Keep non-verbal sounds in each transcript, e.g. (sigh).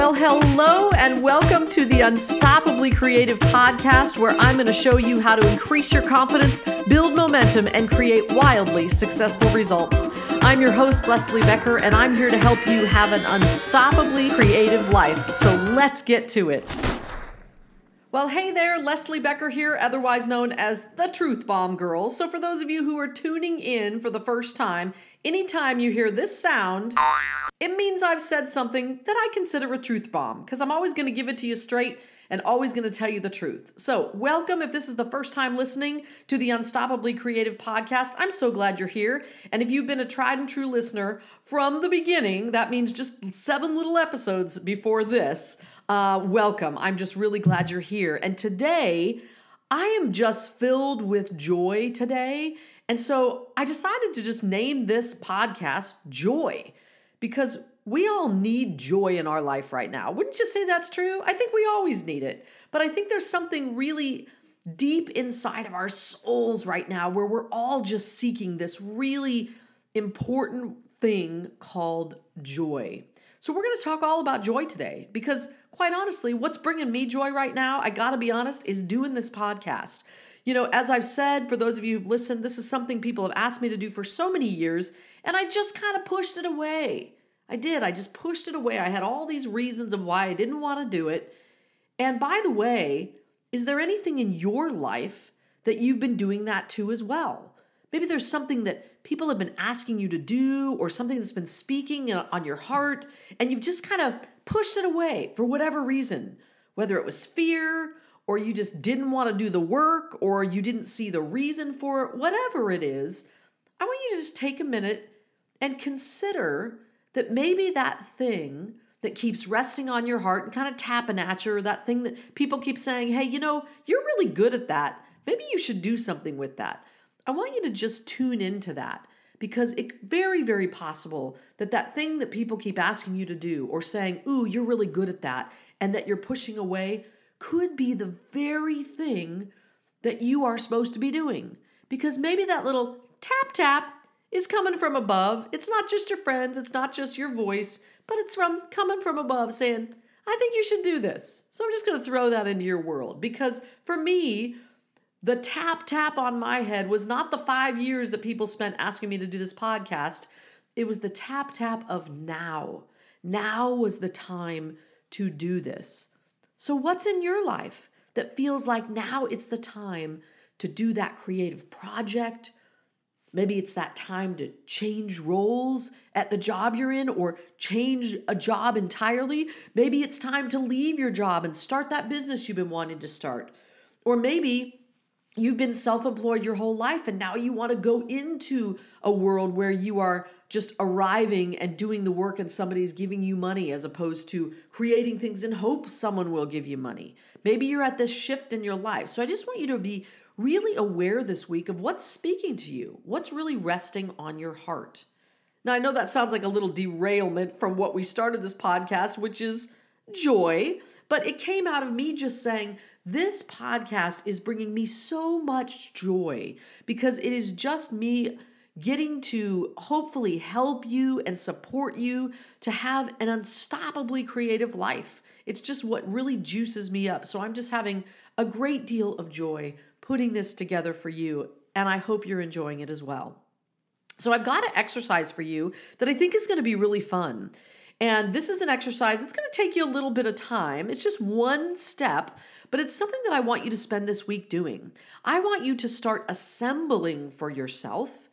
Well, hello and welcome to the Unstoppably Creative podcast, where I'm going to show you how to increase your confidence, build momentum, and create wildly successful results. I'm your host, Leslie Becker, and I'm here to help you have an unstoppably creative life. So let's get to it. Well, hey there, Leslie Becker here, otherwise known as the Truth Bomb Girl. So, for those of you who are tuning in for the first time, anytime you hear this sound, it means I've said something that I consider a truth bomb because I'm always going to give it to you straight and always going to tell you the truth. So, welcome if this is the first time listening to the Unstoppably Creative podcast. I'm so glad you're here. And if you've been a tried and true listener from the beginning, that means just seven little episodes before this. Uh, welcome. I'm just really glad you're here. And today, I am just filled with joy today. And so I decided to just name this podcast Joy because we all need joy in our life right now. Wouldn't you say that's true? I think we always need it. But I think there's something really deep inside of our souls right now where we're all just seeking this really important thing called joy. So we're going to talk all about joy today because quite honestly, what's bringing me joy right now, I got to be honest, is doing this podcast. You know, as I've said, for those of you who've listened, this is something people have asked me to do for so many years, and I just kind of pushed it away. I did. I just pushed it away. I had all these reasons of why I didn't want to do it. And by the way, is there anything in your life that you've been doing that to as well? Maybe there's something that people have been asking you to do or something that's been speaking uh, on your heart, and you've just kind of pushed it away for whatever reason, whether it was fear or you just didn't want to do the work or you didn't see the reason for it, whatever it is, I want you to just take a minute and consider that maybe that thing that keeps resting on your heart and kind of tapping at you, or that thing that people keep saying, hey, you know, you're really good at that. Maybe you should do something with that. I want you to just tune into that because it's very, very possible that that thing that people keep asking you to do or saying, ooh, you're really good at that, and that you're pushing away could be the very thing that you are supposed to be doing. Because maybe that little tap tap is coming from above. It's not just your friends, it's not just your voice, but it's from coming from above saying, I think you should do this. So I'm just going to throw that into your world because for me, the tap tap on my head was not the five years that people spent asking me to do this podcast. It was the tap tap of now. Now was the time to do this. So, what's in your life that feels like now it's the time to do that creative project? Maybe it's that time to change roles at the job you're in or change a job entirely. Maybe it's time to leave your job and start that business you've been wanting to start. Or maybe you've been self employed your whole life and now you want to go into a world where you are just arriving and doing the work and somebody's giving you money as opposed to creating things in hope someone will give you money. Maybe you're at this shift in your life. So I just want you to be really aware this week of what's speaking to you, what's really resting on your heart. Now, I know that sounds like a little derailment from what we started this podcast, which is joy, but it came out of me just saying, this podcast is bringing me so much joy because it is just me getting to hopefully help you and support you to have an unstoppably creative life. It's just what really juices me up. So I'm just having a great deal of joy putting this together for you, and I hope you're enjoying it as well. So I've got an exercise for you that I think is going to be really fun. And this is an exercise that's going to take you a little bit of time. It's just one step, but it's something that I want you to spend this week doing. I want you to start assembling for yourself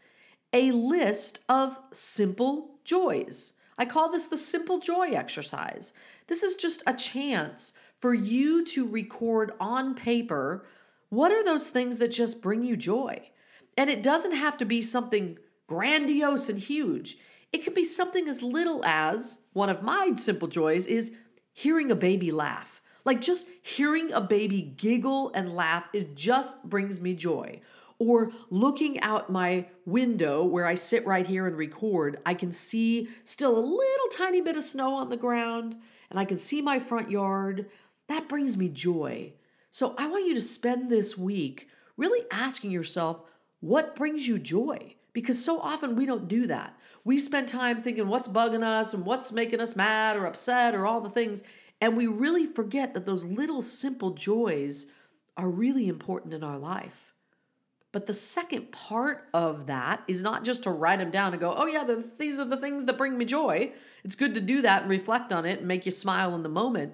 a list of simple joys. I call this the simple joy exercise. This is just a chance for you to record on paper what are those things that just bring you joy. And it doesn't have to be something grandiose and huge. It can be something as little as one of my simple joys is hearing a baby laugh. Like just hearing a baby giggle and laugh, it just brings me joy. Or looking out my window where I sit right here and record, I can see still a little tiny bit of snow on the ground and I can see my front yard. That brings me joy. So I want you to spend this week really asking yourself, what brings you joy? Because so often we don't do that. We spend time thinking what's bugging us and what's making us mad or upset or all the things. And we really forget that those little simple joys are really important in our life. But the second part of that is not just to write them down and go, oh, yeah, these are the things that bring me joy. It's good to do that and reflect on it and make you smile in the moment.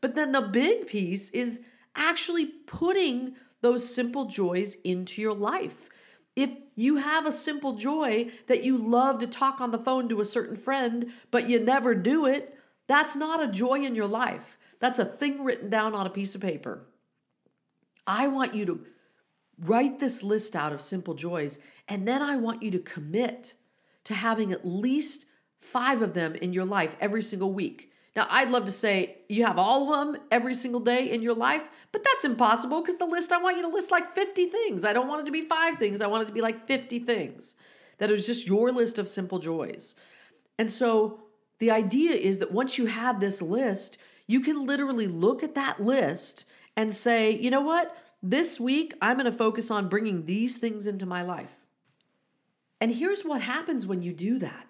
But then the big piece is actually putting those simple joys into your life. If you have a simple joy that you love to talk on the phone to a certain friend, but you never do it, that's not a joy in your life. That's a thing written down on a piece of paper. I want you to write this list out of simple joys, and then I want you to commit to having at least five of them in your life every single week. Now, I'd love to say you have all of them every single day in your life, but that's impossible because the list, I want you to list like 50 things. I don't want it to be five things. I want it to be like 50 things. That is just your list of simple joys. And so the idea is that once you have this list, you can literally look at that list and say, you know what? This week, I'm going to focus on bringing these things into my life. And here's what happens when you do that.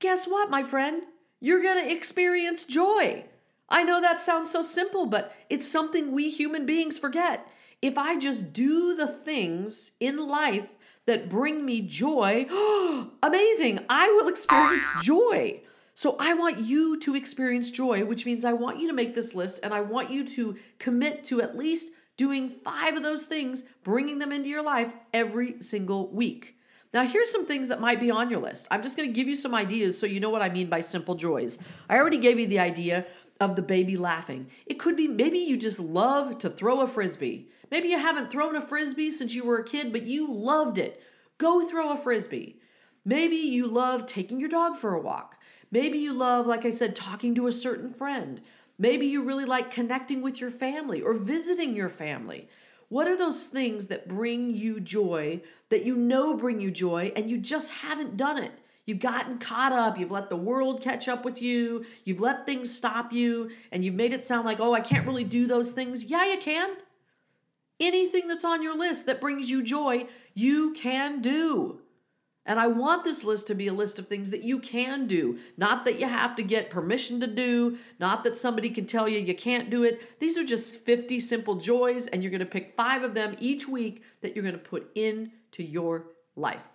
Guess what, my friend? you're going to experience joy. I know that sounds so simple, but it's something we human beings forget. If I just do the things in life that bring me joy, (gasps) amazing, I will experience joy. So I want you to experience joy, which means I want you to make this list and I want you to commit to at least doing five of those things, bringing them into your life every single week. Now, here's some things that might be on your list. I'm just going to give you some ideas so you know what I mean by simple joys. I already gave you the idea of the baby laughing. It could be maybe you just love to throw a frisbee. Maybe you haven't thrown a frisbee since you were a kid, but you loved it. Go throw a frisbee. Maybe you love taking your dog for a walk. Maybe you love, like I said, talking to a certain friend. Maybe you really like connecting with your family or visiting your family. What are those things that bring you joy, that you know bring you joy, and you just haven't done it? You've gotten caught up. You've let the world catch up with you. You've let things stop you, and you've made it sound like, oh, I can't really do those things. Yeah, you can. Anything that's on your list that brings you joy, you can do. And I want this list to be a list of things that you can do, not that you have to get permission to do, not that somebody can tell you you can't do it. These are just 50 simple joys, and you're to pick five of them each week that you're to put into your life.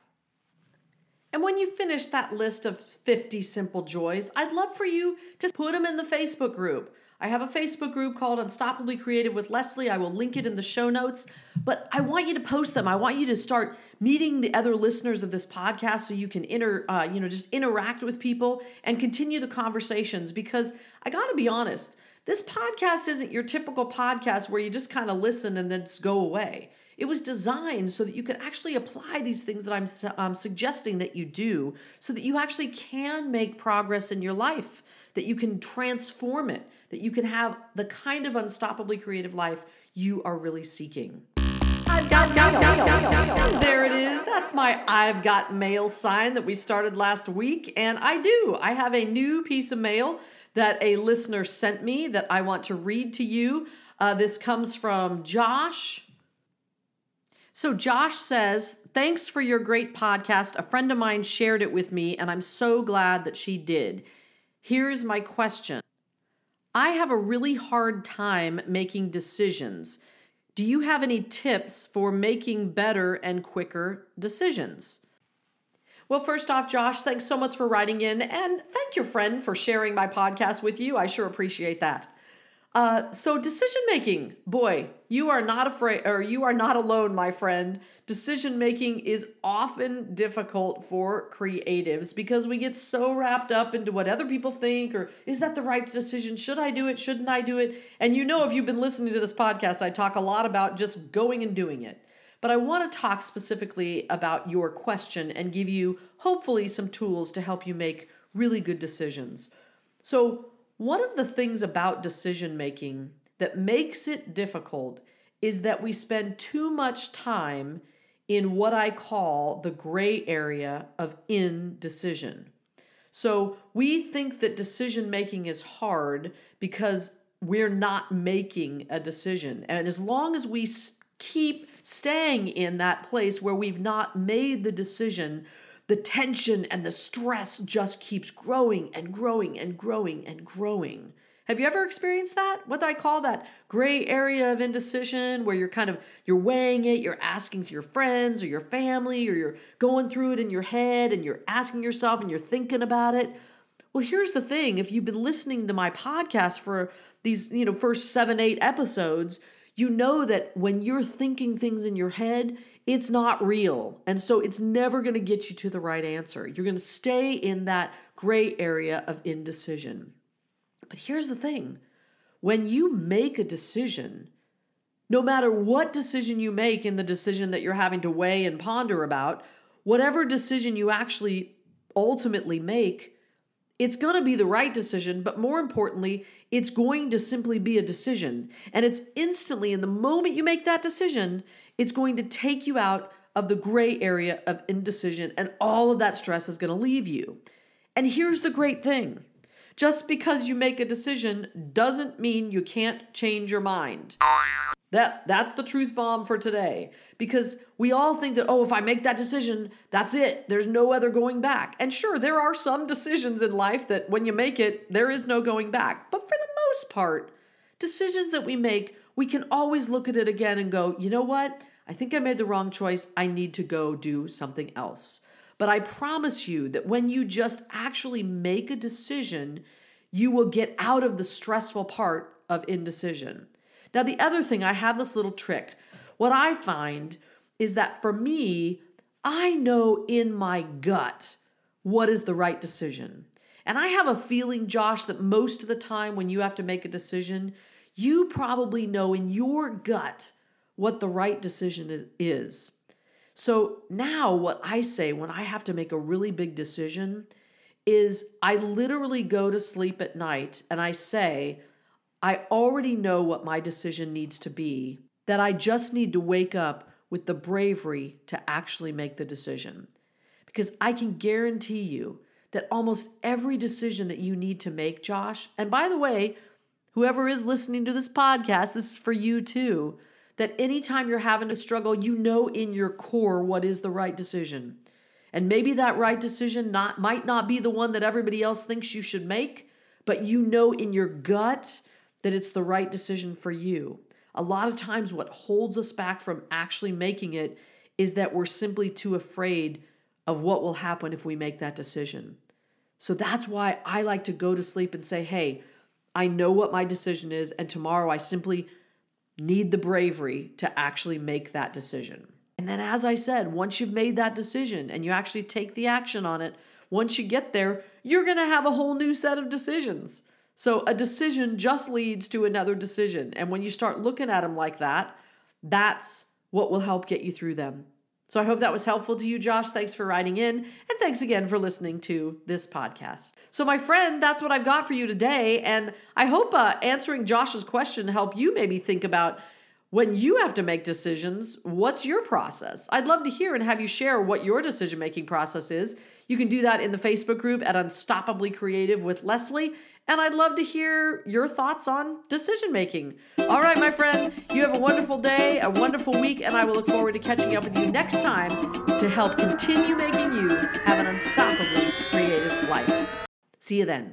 And when you finish that list of 50 simple joys, I'd love for you to put them in the Facebook group. I have a Facebook group called Unstoppably Creative with Leslie. I will link it in the show notes. But I want you to post them. I want you to start meeting the other listeners of this podcast so you can inter, uh, you know, just interact with people and continue the conversations. Because I got to be honest, this podcast isn't your typical podcast where you just kind of listen and then go away. It was designed so that you could actually apply these things that I'm um, suggesting that you do so that you actually can make progress in your life, that you can transform it, that you can have the kind of unstoppably creative life you are really seeking. I've got mail. There it is. That's my I've got mail sign that we started last week. And I do. I have a new piece of mail that a listener sent me that I want to read to you. Uh, this comes from Josh. So, Josh says, Thanks for your great podcast. A friend of mine shared it with me, and I'm so glad that she did. Here's my question I have a really hard time making decisions. Do you have any tips for making better and quicker decisions? Well, first off, Josh, thanks so much for writing in, and thank your friend for sharing my podcast with you. I sure appreciate that. Uh, so decision making, boy, you are not afraid, or you are not alone, my friend. Decision making is often difficult for creatives because we get so wrapped up into what other people think, or is that the right decision? Should I do it? Shouldn't I do it? And you know, if you've been listening to this podcast, I talk a lot about just going and doing it. But I want to talk specifically about your question and give you hopefully some tools to help you make really good decisions. So, one of the things about decision making that makes it difficult is that we spend too much time in what I call the gray area of indecision. So we think that decision making is hard because we're not making a decision. And as long as we keep staying in that place where we've not made the decision, the tension and the stress just keeps growing and growing and growing and growing. Have you ever experienced that? What do I call that gray area of indecision where you're kind of you're weighing it, you're asking your friends or your family or you're going through it in your head and you're asking yourself and you're thinking about it. Well, here's the thing, if you've been listening to my podcast for these, you know, first 7 8 episodes, you know that when you're thinking things in your head, it's not real. And so it's never going to get you to the right answer. You're going to stay in that gray area of indecision. But here's the thing when you make a decision, no matter what decision you make in the decision that you're having to weigh and ponder about, whatever decision you actually ultimately make, it's going to be the right decision, but more importantly, it's going to simply be a decision. And it's instantly, in the moment you make that decision, it's going to take you out of the gray area of indecision, and all of that stress is going to leave you. And here's the great thing just because you make a decision doesn't mean you can't change your mind. That that's the truth bomb for today because we all think that oh if I make that decision that's it there's no other going back. And sure there are some decisions in life that when you make it there is no going back. But for the most part decisions that we make we can always look at it again and go, "You know what? I think I made the wrong choice. I need to go do something else." But I promise you that when you just actually make a decision, you will get out of the stressful part of indecision. Now, the other thing, I have this little trick. What I find is that for me, I know in my gut what is the right decision. And I have a feeling, Josh, that most of the time when you have to make a decision, you probably know in your gut what the right decision is. So now, what I say when I have to make a really big decision is I literally go to sleep at night and I say, I already know what my decision needs to be, that I just need to wake up with the bravery to actually make the decision. Because I can guarantee you that almost every decision that you need to make, Josh, and by the way, whoever is listening to this podcast, this is for you too that anytime you're having a struggle, you know in your core what is the right decision. And maybe that right decision not might not be the one that everybody else thinks you should make, but you know in your gut that it's the right decision for you. A lot of times what holds us back from actually making it is that we're simply too afraid of what will happen if we make that decision. So that's why I like to go to sleep and say, "Hey, I know what my decision is and tomorrow I simply need the bravery to actually make that decision. And then, as I said, once you've made that decision and you actually take the action on it, once you get there, you're to have a whole new set of decisions. So, a decision just leads to another decision. And when you start looking at them like that, that's what will help get you through them. So I hope that was helpful to you, Josh. Thanks for writing in. And thanks again for listening to this podcast. So, my friend, that's what I've got for you today. And I hope uh, answering Josh's question help you maybe think about when you have to make decisions, what's your process? I'd love to hear and have you share what your decision making process is. You can do that in the Facebook group at Unstoppably Creative with Leslie. And I'd love to hear your thoughts on decision making. All right, my friend, you have a wonderful day, a wonderful week, and I will look forward to catching up with you next time to help continue making you have an unstoppably creative life. See you then.